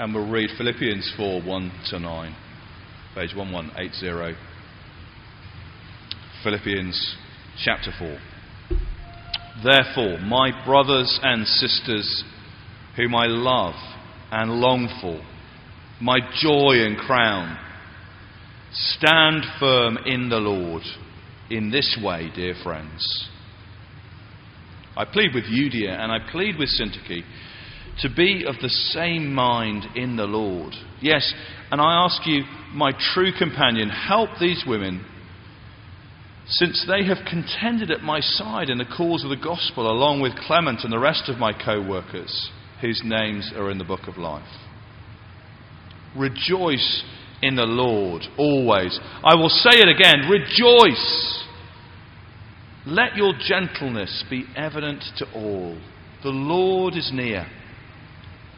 and we'll read Philippians 4 1 to 9, page 1180. Philippians chapter 4. Therefore, my brothers and sisters, whom I love and long for, my joy and crown, stand firm in the Lord in this way, dear friends. I plead with Euodia and I plead with Syntyche to be of the same mind in the Lord. Yes, and I ask you, my true companion, help these women, since they have contended at my side in the cause of the gospel, along with Clement and the rest of my co workers, whose names are in the book of life. Rejoice in the Lord always. I will say it again rejoice. Let your gentleness be evident to all. The Lord is near.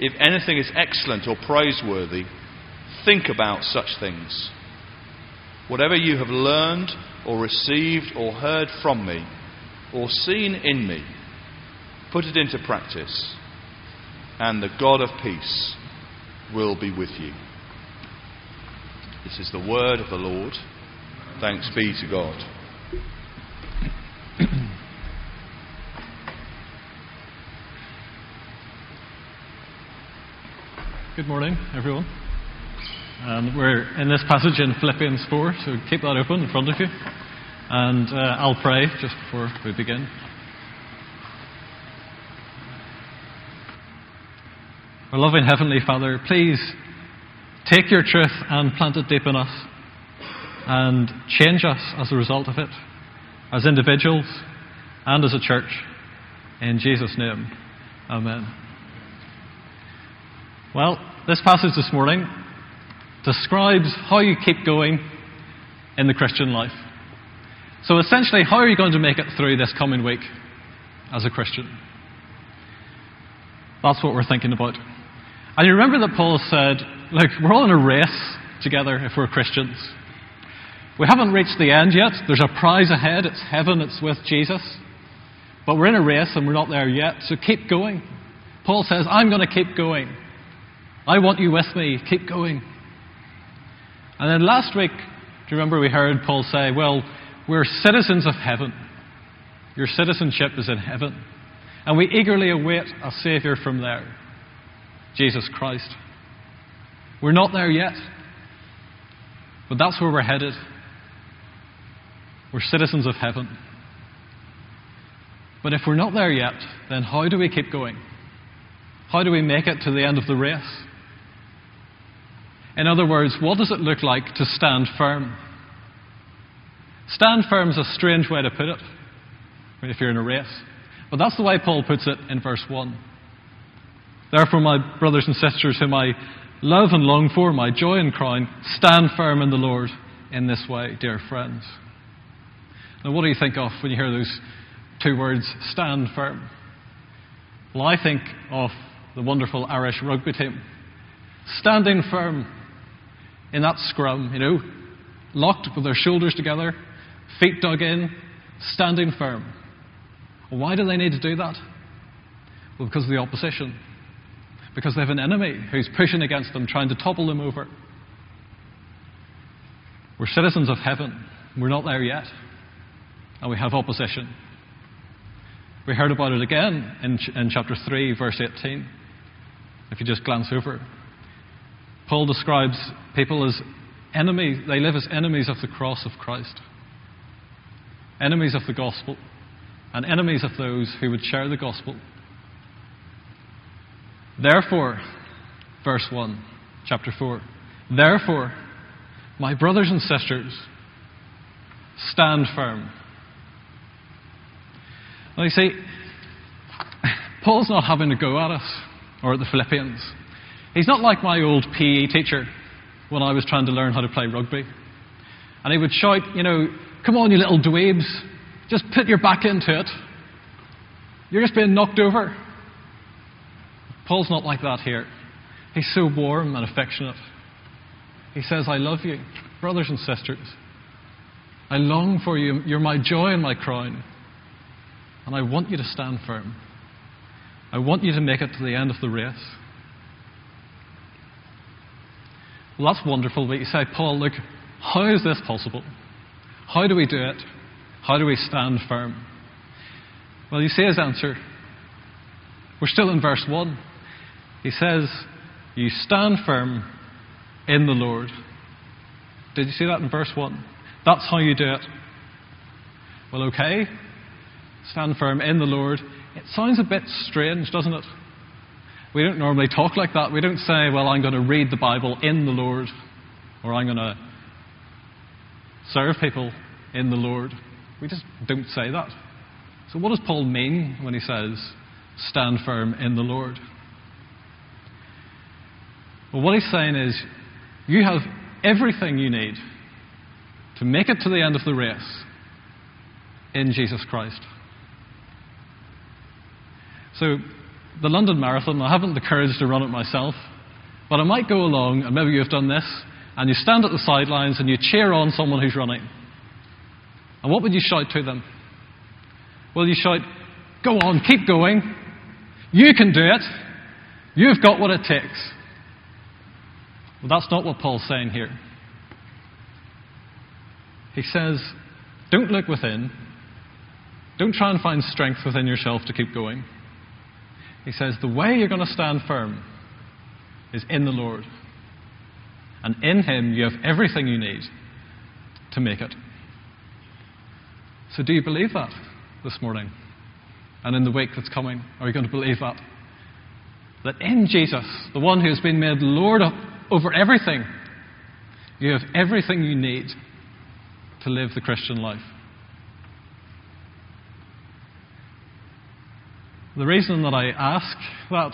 if anything is excellent or praiseworthy, think about such things. Whatever you have learned or received or heard from me or seen in me, put it into practice, and the God of peace will be with you. This is the word of the Lord. Thanks be to God. Good morning, everyone. And we're in this passage in Philippians 4, so keep that open in front of you. And uh, I'll pray just before we begin. Our loving Heavenly Father, please take your truth and plant it deep in us and change us as a result of it, as individuals and as a church. In Jesus' name, Amen. Well, this passage this morning describes how you keep going in the Christian life. So, essentially, how are you going to make it through this coming week as a Christian? That's what we're thinking about. And you remember that Paul said, Look, we're all in a race together if we're Christians. We haven't reached the end yet. There's a prize ahead. It's heaven, it's with Jesus. But we're in a race and we're not there yet, so keep going. Paul says, I'm going to keep going. I want you with me. Keep going. And then last week, do you remember we heard Paul say, Well, we're citizens of heaven. Your citizenship is in heaven. And we eagerly await a Saviour from there Jesus Christ. We're not there yet, but that's where we're headed. We're citizens of heaven. But if we're not there yet, then how do we keep going? How do we make it to the end of the race? In other words, what does it look like to stand firm? Stand firm is a strange way to put it if you're in a race. But that's the way Paul puts it in verse 1. Therefore, my brothers and sisters, whom I love and long for, my joy and crown, stand firm in the Lord in this way, dear friends. Now, what do you think of when you hear those two words, stand firm? Well, I think of the wonderful Irish rugby team. Standing firm in that scrum, you know, locked with their shoulders together, feet dug in, standing firm. Why do they need to do that? Well, because of the opposition. Because they have an enemy who's pushing against them, trying to topple them over. We're citizens of heaven. We're not there yet. And we have opposition. We heard about it again in, in chapter 3, verse 18. If you just glance over Paul describes people as enemies, they live as enemies of the cross of Christ, enemies of the gospel, and enemies of those who would share the gospel. Therefore, verse 1, chapter 4, therefore, my brothers and sisters, stand firm. Now you see, Paul's not having to go at us or at the Philippians. He's not like my old PE teacher when I was trying to learn how to play rugby. And he would shout, you know, come on, you little dweebs, just put your back into it. You're just being knocked over. Paul's not like that here. He's so warm and affectionate. He says, I love you, brothers and sisters. I long for you. You're my joy and my crown. And I want you to stand firm. I want you to make it to the end of the race. Well, that's wonderful. But you say, Paul, look, how is this possible? How do we do it? How do we stand firm? Well, you see his answer. We're still in verse 1. He says, You stand firm in the Lord. Did you see that in verse 1? That's how you do it. Well, okay. Stand firm in the Lord. It sounds a bit strange, doesn't it? We don't normally talk like that. We don't say, well, I'm going to read the Bible in the Lord, or I'm going to serve people in the Lord. We just don't say that. So, what does Paul mean when he says, stand firm in the Lord? Well, what he's saying is, you have everything you need to make it to the end of the race in Jesus Christ. So, the London Marathon, I haven't the courage to run it myself, but I might go along, and maybe you've done this, and you stand at the sidelines and you cheer on someone who's running. And what would you shout to them? Well, you shout, Go on, keep going. You can do it. You've got what it takes. Well, that's not what Paul's saying here. He says, Don't look within. Don't try and find strength within yourself to keep going. He says, The way you're going to stand firm is in the Lord. And in Him, you have everything you need to make it. So, do you believe that this morning? And in the week that's coming, are you going to believe that? That in Jesus, the one who has been made Lord over everything, you have everything you need to live the Christian life. The reason that I ask that,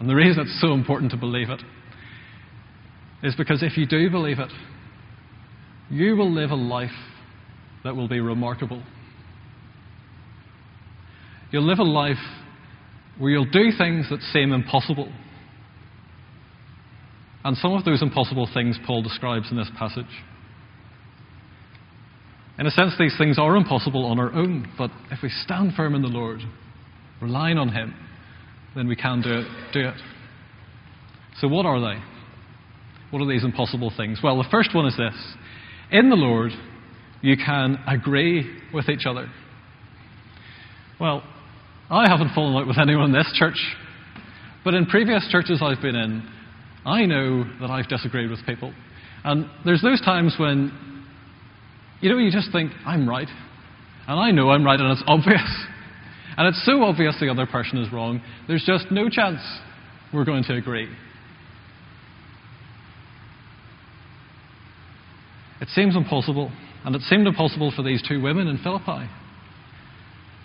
and the reason it's so important to believe it, is because if you do believe it, you will live a life that will be remarkable. You'll live a life where you'll do things that seem impossible. And some of those impossible things Paul describes in this passage. In a sense, these things are impossible on our own, but if we stand firm in the Lord, relying on Him, then we can do it. Do it. So, what are they? What are these impossible things? Well, the first one is this In the Lord, you can agree with each other. Well, I haven't fallen out with anyone in this church, but in previous churches I've been in, I know that I've disagreed with people. And there's those times when, you know, you just think, I'm right. And I know I'm right, and it's obvious. And it's so obvious the other person is wrong, there's just no chance we're going to agree. It seems impossible. And it seemed impossible for these two women in Philippi.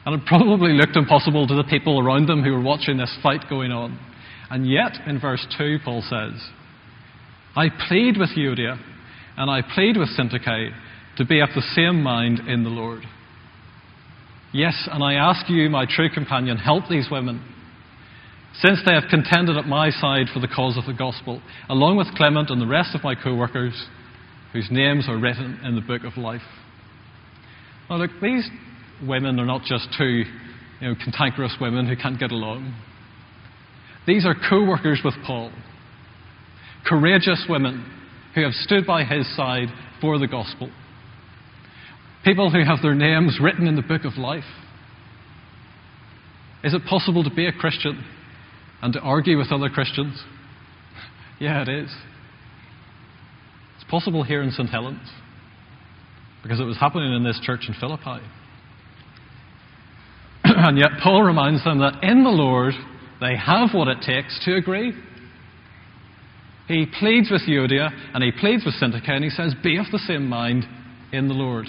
And it probably looked impossible to the people around them who were watching this fight going on. And yet, in verse 2, Paul says, I plead with Euodia and I plead with Syntyche to be of the same mind in the Lord. Yes, and I ask you, my true companion, help these women, since they have contended at my side for the cause of the gospel, along with Clement and the rest of my co workers whose names are written in the book of life. Now, look, these women are not just two you know, cantankerous women who can't get along. These are co workers with Paul, courageous women who have stood by his side for the gospel, people who have their names written in the book of life. Is it possible to be a Christian and to argue with other Christians? Yeah, it is It's possible here in St. Helens because it was happening in this church in Philippi. and yet, Paul reminds them that in the Lord they have what it takes to agree. He pleads with Euodia and he pleads with Syntyche and he says, Be of the same mind in the Lord.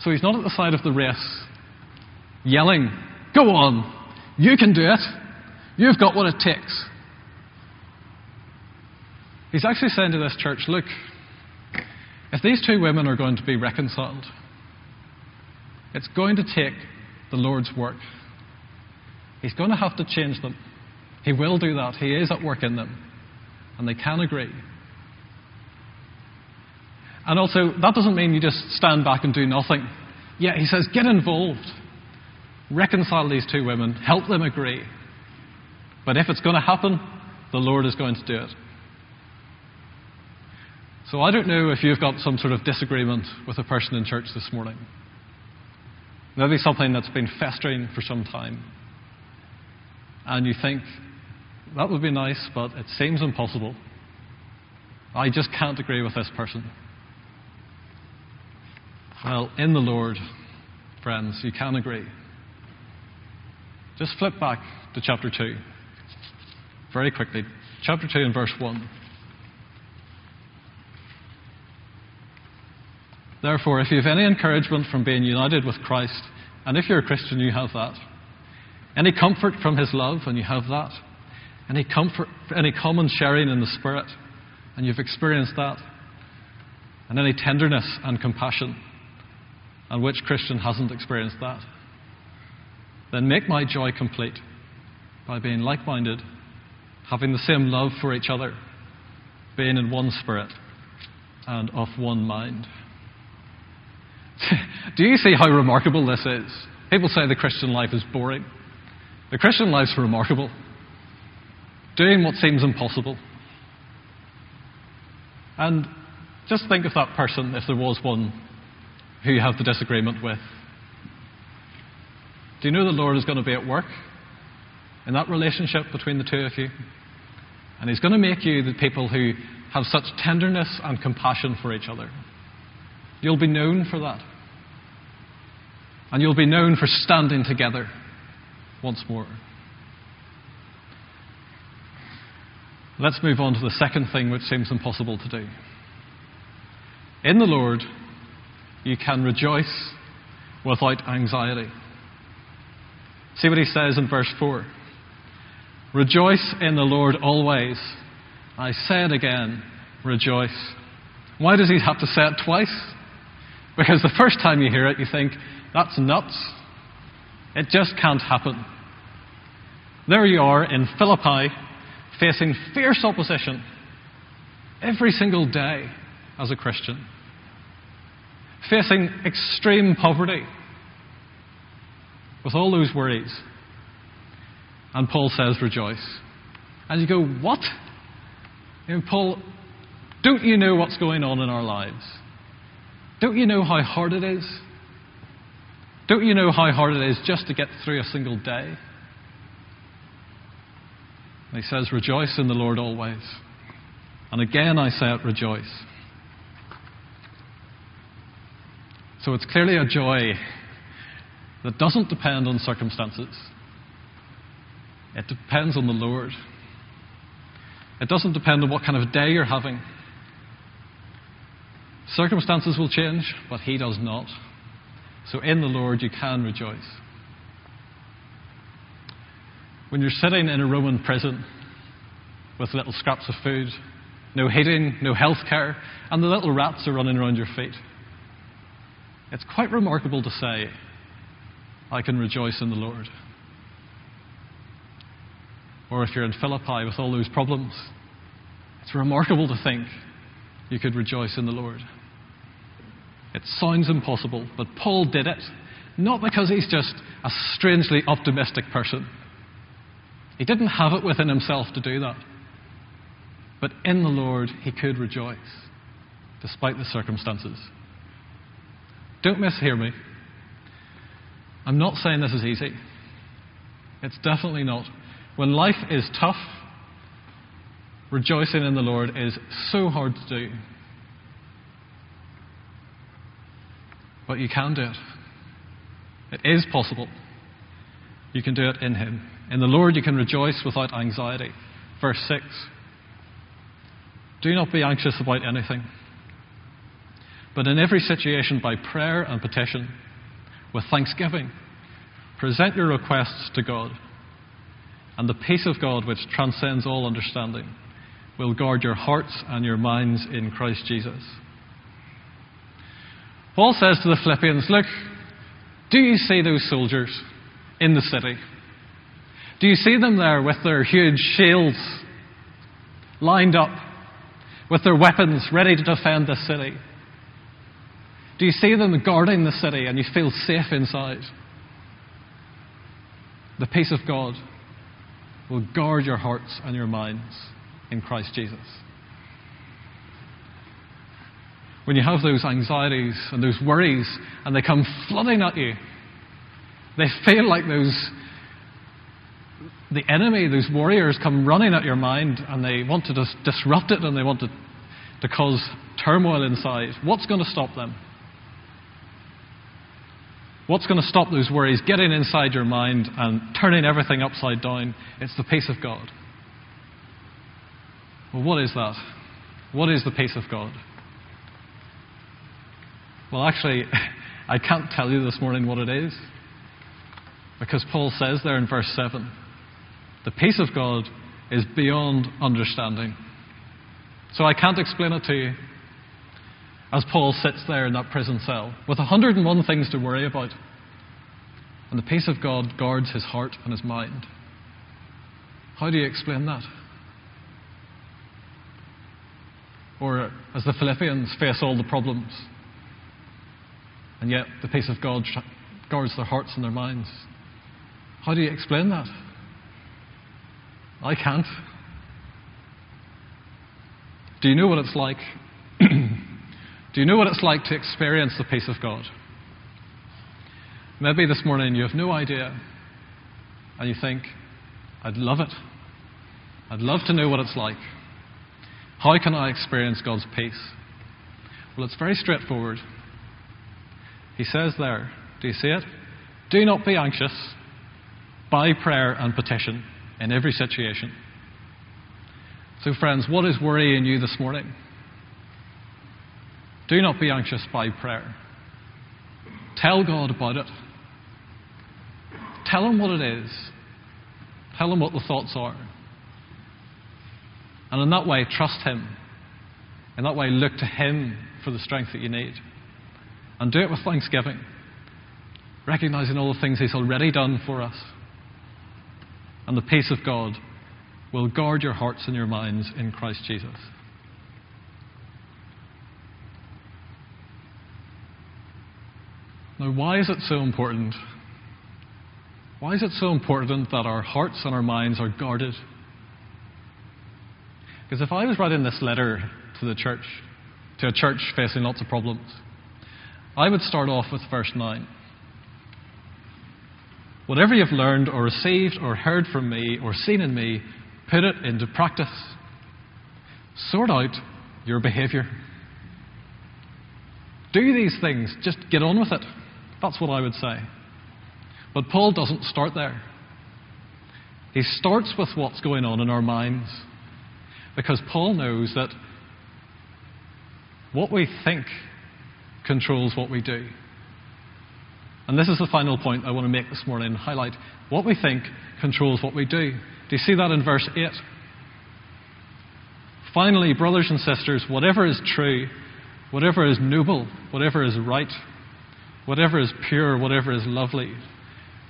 So he's not at the side of the race yelling, Go on, you can do it, you've got what it takes. He's actually saying to this church, look, if these two women are going to be reconciled, it's going to take the Lord's work. He's going to have to change them. He will do that. He is at work in them. And they can agree. And also, that doesn't mean you just stand back and do nothing. Yeah, he says, get involved. Reconcile these two women. Help them agree. But if it's going to happen, the Lord is going to do it. So I don't know if you've got some sort of disagreement with a person in church this morning. Maybe something that's been festering for some time. And you think, that would be nice, but it seems impossible. I just can't agree with this person. Well, in the Lord, friends, you can agree. Just flip back to chapter 2 very quickly. Chapter 2 and verse 1. Therefore, if you have any encouragement from being united with Christ, and if you're a Christian, you have that. Any comfort from his love, and you have that. Any comfort, any common sharing in the Spirit, and you've experienced that. And any tenderness and compassion, and which Christian hasn't experienced that? Then make my joy complete by being like minded, having the same love for each other, being in one spirit and of one mind. Do you see how remarkable this is? People say the Christian life is boring. The Christian life's remarkable. Doing what seems impossible. And just think of that person, if there was one who you have the disagreement with. Do you know the Lord is going to be at work in that relationship between the two of you? And He's going to make you the people who have such tenderness and compassion for each other. You'll be known for that. And you'll be known for standing together once more. Let's move on to the second thing which seems impossible to do. In the Lord, you can rejoice without anxiety. See what he says in verse 4 Rejoice in the Lord always. I say it again, rejoice. Why does he have to say it twice? Because the first time you hear it, you think, that's nuts. It just can't happen. There you are in Philippi, facing fierce opposition every single day as a Christian, facing extreme poverty with all those worries. And Paul says, Rejoice. And you go, What? And Paul, don't you know what's going on in our lives? Don't you know how hard it is? Don't you know how hard it is just to get through a single day? And he says, Rejoice in the Lord always. And again I say it, rejoice. So it's clearly a joy that doesn't depend on circumstances. It depends on the Lord. It doesn't depend on what kind of day you're having. Circumstances will change, but He does not. So in the Lord you can rejoice. When you're sitting in a Roman prison with little scraps of food, no heating, no health care, and the little rats are running around your feet, it's quite remarkable to say, I can rejoice in the Lord. Or if you're in Philippi with all those problems, it's remarkable to think you could rejoice in the Lord. It sounds impossible, but Paul did it, not because he's just a strangely optimistic person. He didn't have it within himself to do that. But in the Lord, he could rejoice, despite the circumstances. Don't mishear me. I'm not saying this is easy. It's definitely not. When life is tough, rejoicing in the Lord is so hard to do. But you can do it. It is possible. You can do it in Him. In the Lord, you can rejoice without anxiety. Verse 6 Do not be anxious about anything, but in every situation, by prayer and petition, with thanksgiving, present your requests to God. And the peace of God, which transcends all understanding, will guard your hearts and your minds in Christ Jesus. Paul says to the Philippians, Look, do you see those soldiers in the city? Do you see them there with their huge shields lined up, with their weapons ready to defend the city? Do you see them guarding the city and you feel safe inside? The peace of God will guard your hearts and your minds in Christ Jesus. When you have those anxieties and those worries and they come flooding at you, they feel like those the enemy, those warriors come running at your mind and they want to dis- disrupt it and they want to, to cause turmoil inside. What's going to stop them? What's going to stop those worries getting inside your mind and turning everything upside down? It's the peace of God. Well, what is that? What is the peace of God? Well, actually, I can't tell you this morning what it is. Because Paul says there in verse 7 the peace of God is beyond understanding. So I can't explain it to you as Paul sits there in that prison cell with 101 things to worry about. And the peace of God guards his heart and his mind. How do you explain that? Or as the Philippians face all the problems, and yet the peace of God guards their hearts and their minds. How do you explain that? I can't. Do you know what it's like? Do you know what it's like to experience the peace of God? Maybe this morning you have no idea and you think, I'd love it. I'd love to know what it's like. How can I experience God's peace? Well, it's very straightforward. He says there, do you see it? Do not be anxious by prayer and petition in every situation. So, friends, what is worrying you this morning? Do not be anxious by prayer. Tell God about it. Tell Him what it is. Tell Him what the thoughts are. And in that way, trust Him. In that way, look to Him for the strength that you need. And do it with thanksgiving, recognizing all the things He's already done for us. And the peace of God will guard your hearts and your minds in Christ Jesus. Now, why is it so important? Why is it so important that our hearts and our minds are guarded? Because if I was writing this letter to the church, to a church facing lots of problems, I would start off with verse 9. Whatever you've learned or received or heard from me or seen in me, put it into practice. Sort out your behavior. Do these things, just get on with it. That's what I would say. But Paul doesn't start there. He starts with what's going on in our minds. Because Paul knows that what we think controls what we do. And this is the final point I want to make this morning highlight. What we think controls what we do. Do you see that in verse 8? Finally, brothers and sisters, whatever is true, whatever is noble, whatever is right, whatever is pure, whatever is lovely,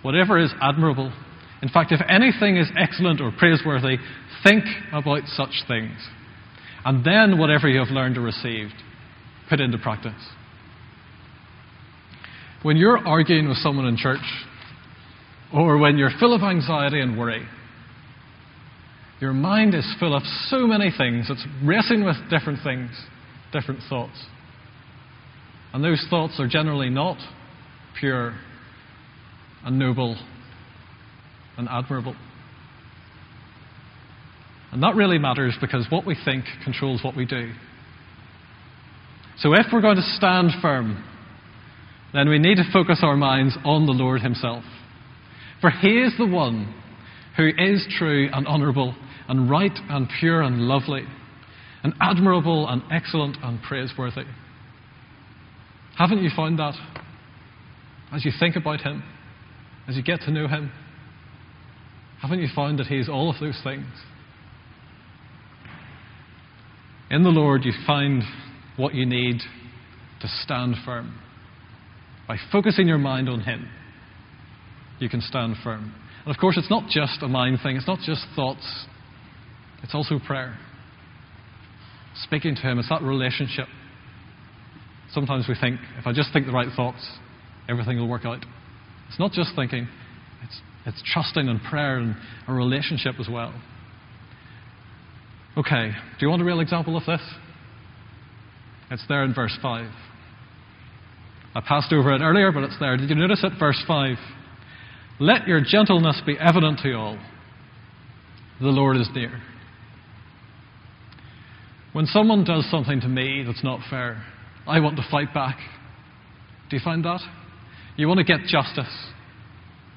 whatever is admirable, in fact, if anything is excellent or praiseworthy, think about such things. And then whatever you have learned or received, put into practice. When you're arguing with someone in church, or when you're full of anxiety and worry, your mind is full of so many things. It's racing with different things, different thoughts. And those thoughts are generally not pure and noble and admirable. And that really matters because what we think controls what we do. So if we're going to stand firm then we need to focus our minds on the Lord Himself. For He is the one who is true and honourable, and right and pure and lovely, and admirable and excellent and praiseworthy. Haven't you found that? As you think about Him, as you get to know Him, haven't you found that He is all of those things? In the Lord, you find what you need to stand firm. By focusing your mind on Him, you can stand firm. And of course, it's not just a mind thing, it's not just thoughts, it's also prayer. Speaking to Him, it's that relationship. Sometimes we think, if I just think the right thoughts, everything will work out. It's not just thinking, it's, it's trusting and prayer and a relationship as well. Okay, do you want a real example of this? It's there in verse 5. I passed over it earlier, but it's there. Did you notice it? Verse 5. Let your gentleness be evident to all. The Lord is near. When someone does something to me that's not fair, I want to fight back. Do you find that? You want to get justice.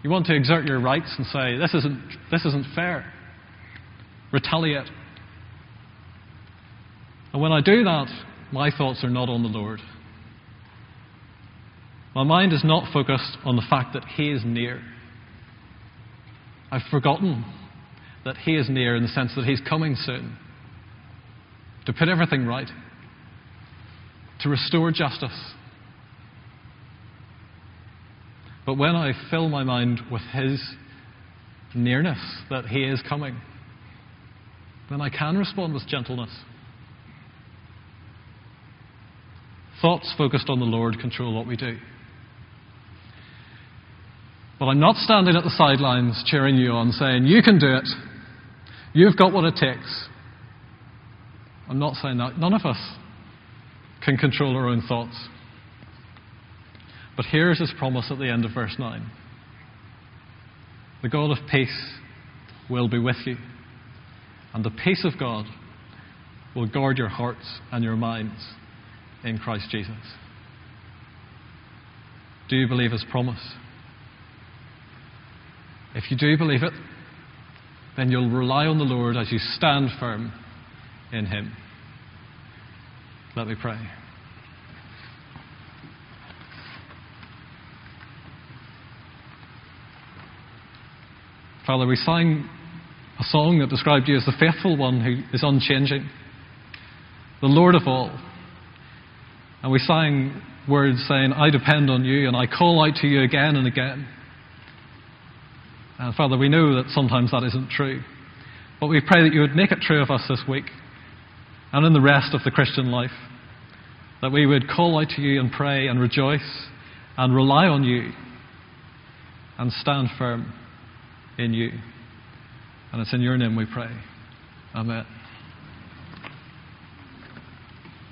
You want to exert your rights and say, this isn't, this isn't fair. Retaliate. And when I do that, my thoughts are not on the Lord. My mind is not focused on the fact that He is near. I've forgotten that He is near in the sense that He's coming soon to put everything right, to restore justice. But when I fill my mind with His nearness, that He is coming, then I can respond with gentleness. Thoughts focused on the Lord control what we do. But I'm not standing at the sidelines cheering you on, saying, You can do it. You've got what it takes. I'm not saying that. None of us can control our own thoughts. But here's his promise at the end of verse 9 The God of peace will be with you, and the peace of God will guard your hearts and your minds in Christ Jesus. Do you believe his promise? If you do believe it, then you'll rely on the Lord as you stand firm in him. Let me pray. Father, we sang a song that described you as the faithful one who is unchanging, the Lord of all. And we sang words saying, I depend on you, and I call out to you again and again. And Father, we know that sometimes that isn't true. But we pray that you would make it true of us this week and in the rest of the Christian life. That we would call out to you and pray and rejoice and rely on you and stand firm in you. And it's in your name we pray. Amen.